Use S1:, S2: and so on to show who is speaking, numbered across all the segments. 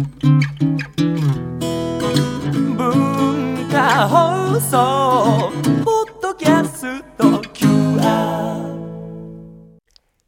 S1: 文化放送ポッドキャスト QR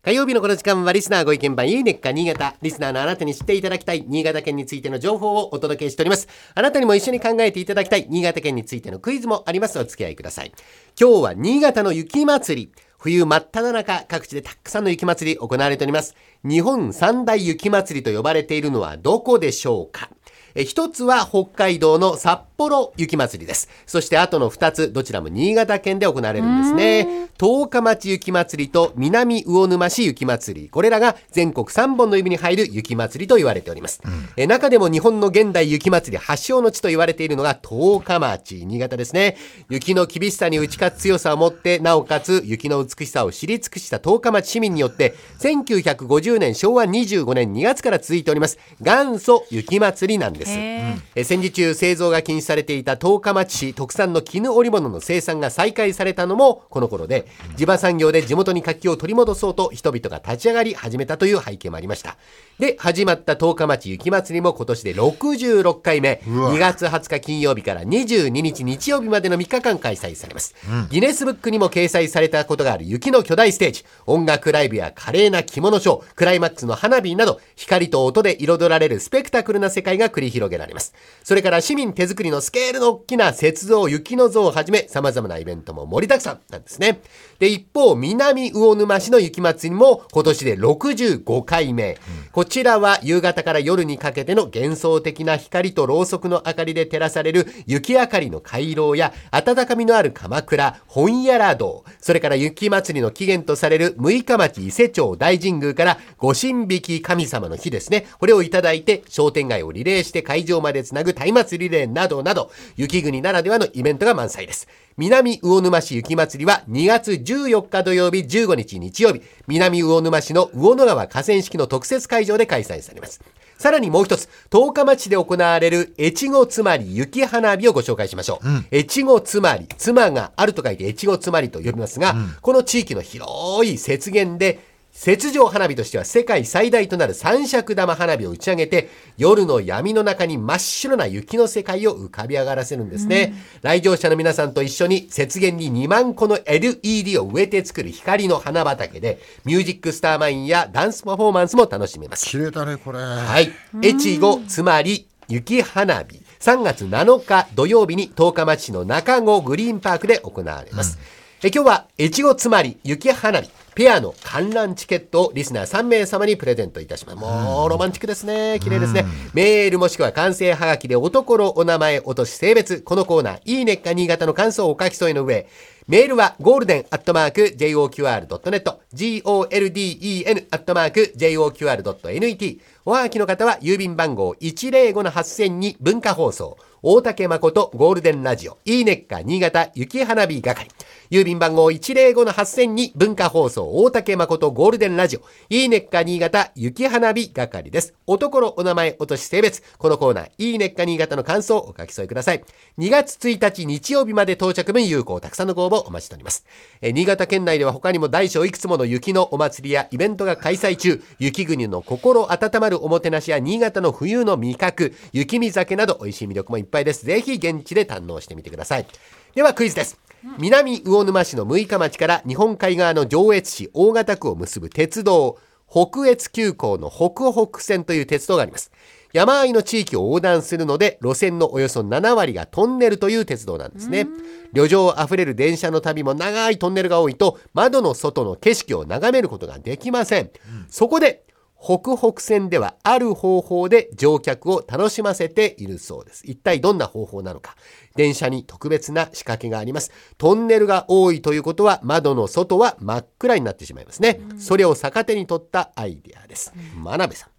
S2: 火曜日のこの時間はリスナーご意見番いいねっか新潟。リスナーのあなたに知っていただきたい新潟県についての情報をお届けしております。あなたにも一緒に考えていただきたい新潟県についてのクイズもあります。お付き合いください。今日は新潟の雪まつり。冬真っ只中、各地でたくさんの雪まつり行われております。日本三大雪まつりと呼ばれているのはどこでしょうか？え一つは北海道の札幌雪まつりです。そしてあとの二つ、どちらも新潟県で行われるんですね。十日町雪まつりと南魚沼市雪まつり。これらが全国3本の指に入る雪まつりと言われております。え中でも日本の現代雪まつり発祥の地と言われているのが十日町、新潟ですね。雪の厳しさに打ち勝つ強さを持って、なおかつ雪の美しさを知り尽くした十日町市民によって、1950年昭和25年2月から続いております。元祖雪まつりなんです。え戦時中製造が禁止されていた十日町市特産の絹織物の生産が再開されたのもこの頃で地場産業で地元に活気を取り戻そうと人々が立ち上がり始めたという背景もありました。で始まった十日町雪まつりも今年で66回目。2月20日金曜日から22日日曜日までの3日間開催されます、ギネスブックにも掲載されたことがある雪の巨大ステージ。音楽ライブや華麗な着物ショークライマックスの花火など光と音で彩られるスペクタクルな世界が繰り広げられます。それから市民手作りのスケールの大きな雪像雪の像をはじめ様々なイベントも盛りだくさんなんですね。で一方南魚沼市の雪まつりも今年で65回目、こちらは夕方から夜にかけての幻想的な光とろうそくの明かりで照らされる雪明かりの回廊や温かみのある鎌倉本屋ら堂それから雪まつりの起源とされる六日町伊勢町大神宮からご神引き神様の日ですね。これをいただいて商店街をリレーして会場までつなぐ松明リレーなどなど雪国ならではのイベントが満載です。南魚沼市雪まつりは2月14日土曜日15日日曜日。南魚沼市の魚野川河川敷の特設会場で開催されます。さらにもう一つ、十日町で行われる越後つまり雪花火をご紹介しましょう。越後つまり、妻があると書いて越後つまりと呼びますが、この地域の広い雪原で、雪上花火としては世界最大となる三尺玉花火を打ち上げて、夜の闇の中に真っ白な雪の世界を浮かび上がらせるんですね。来場者の皆さんと一緒に雪原に2万個の LED を植えて作る光の花畑で、ミュージックスターマインやダンスパフォーマンスも楽しめます。
S3: 綺麗だねこれ
S2: はい。越後、つまり、雪花火。3月7日土曜日に十日町市の中郷グリーンパークで行われます。え今日は、越後つまり、雪花火。ペアの観覧チケットをリスナー3名様にプレゼントいたします。もう、ロマンチックですね。綺麗ですね。メールもしくは完成はがきでおところ、お名前、お年、性別、このコーナー、いいねっか新潟の感想をお書き添えの上、メールはゴールデンアットマーク JOQR.net、GOLDEN アットマーク JOQR.net、おはがきの方は郵便番号105-8000に文化放送、大竹誠ゴールデンラジオ、いいねっか新潟雪花火係。郵便番号105-8000に文化放送、大竹誠ゴールデンラジオ、いいねっか新潟雪花火係です。おところ、お名前、お年、性別、このコーナー、いいねっか新潟の感想をお書き添えください。2月1日日曜日まで到着分有効、たくさんのご応募お待ちしております。えー新潟県内では他にも大小いくつもの雪のお祭りやイベントが開催中、雪国の心温まるおもてなしや新潟の冬の味覚、雪見酒など美味しい魅力もいっぱいです。ぜひ現地で堪能してみてください。ではクイズです。南魚沼市の六日町から日本海側の上越市大型区を結ぶ鉄道、北越急行の北北線という鉄道があります。山あいの地域を横断するので、路線のおよそ7割がトンネルという鉄道なんですね。旅情あふれる電車の旅も長いトンネルが多いと、窓の外の景色を眺めることができません。そこで、北北線ではある方法で乗客を楽しませているそうです。一体どんな方法なのか。電車に特別な仕掛けがあります。トンネルが多いということは窓の外は真っ暗になってしまいますね。それを逆手に取ったアイデアです。真鍋さん。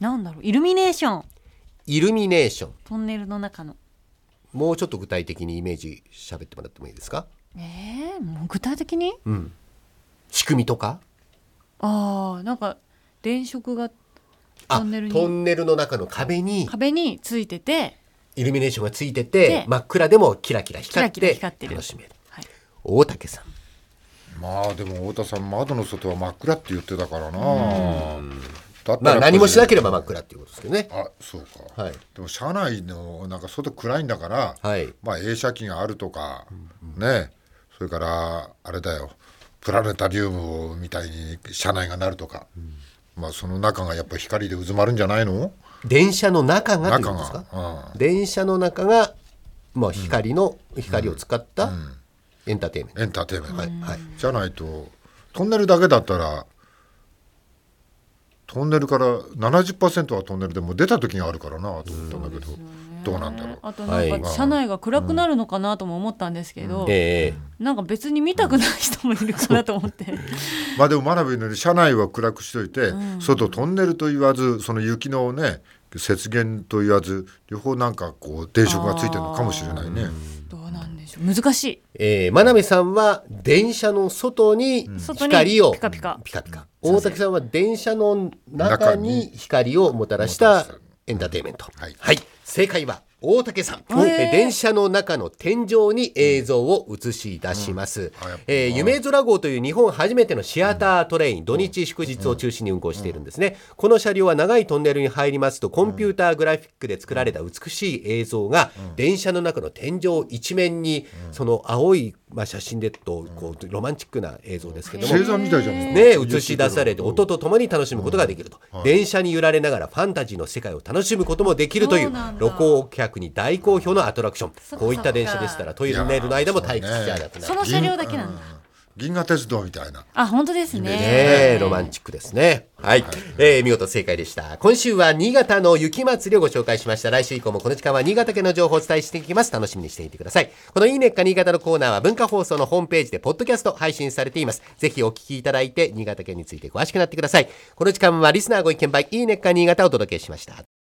S4: なんだろう。イルミネーション。
S2: イルミネーション。
S4: トンネルの中の。
S2: もうちょっと具体的にイメージ喋ってもらってもいいですか？
S4: えー、もう具体的に？
S2: うん。仕組みとか？
S4: ああなんか電飾が
S2: あ
S4: トンネルに。
S2: トンネルの中の壁に
S4: 壁についてて。
S2: イルミネーションがついてて
S4: で
S2: 真っ暗でもキラキラ光っ
S4: キラキラ
S2: て
S4: 光ってる。
S2: 楽しめる。
S4: はい。
S2: 大竹さん。
S3: まあでも太田さん窓の外は真っ暗って言ってたからな
S2: まあ何もしなければ
S3: ま
S2: 真っ暗っていうことですけどね。
S3: あそうか、
S2: はい。
S3: でも車内のなんか外暗いんだから、
S2: はい。
S3: まあ映写機があるとか、ね。それからあれだよ。プラネタリウムみたいに車内がなるとか、まあその中がやっぱ光で渦まるんじゃないの？
S2: 電車の中が
S3: 中
S2: とですか？
S3: が、
S2: 電車の中が、まあ、光の、光を使ったエンターテインメント、
S3: うん、エンターテインメント、
S2: はい。はい。
S3: じゃないとトンネルだけだったらトンネルから70%はトンネルでも出た時があるからなと思ったんだけど、どうなんだろう。
S4: あとなんか車内が暗くなるのかなとも思ったんですけど、
S2: え
S4: なんか別に見たくない人もいるかなと思って、
S3: まあでも真鍋のように車内は暗くしといて、外トンネルと言わずその雪のね雪原と言わず両方なんかこう電飾がついてるのかもしれないね。
S4: 難しい。
S2: えー真鍋さんは電車の外に光を。
S4: ピカピカ。
S2: ピカピカ。大竹さんは電車の中に光をもたらしたエンターテインメント。
S3: はい。
S2: はい。正解は大竹さん、えー電車の中の天井に映像を映し出します、
S3: あやっぱ
S2: えー夢空号という日本初めてのシアタートレイン、土日祝日を中心に運行しているんですね、この車両は長いトンネルに入りますとコンピューターグラフィックで作られた美しい映像が電車の中の天井一面にその青い、まあ、写真でとこうロマンチックな映像ですけども。
S3: 星座みたいじゃん。
S2: ね、映し出されて音とともに楽しむことができると、電車に揺られながらファンタジーの世界を楽しむこともできるという旅行客に大好評のアトラクション。こういった電車でしたらトイレの間も退屈しちゃなくなる。
S4: その車両だけなんだ、
S3: 銀河鉄道みたいな。
S4: あ本当ですね。
S2: ねえロマンチックですね。はい、えー見事正解でした。今週は新潟の雪まつりをご紹介しました。来週以降もこの時間は新潟県の情報をお伝えしていきます。楽しみにしていてください。このいいねっか新潟のコーナーは文化放送のホームページでポッドキャスト配信されています。ぜひお聞きいただいて新潟県について詳しくなってください。この時間はリスナーご意見番いいねっか新潟をお届けしました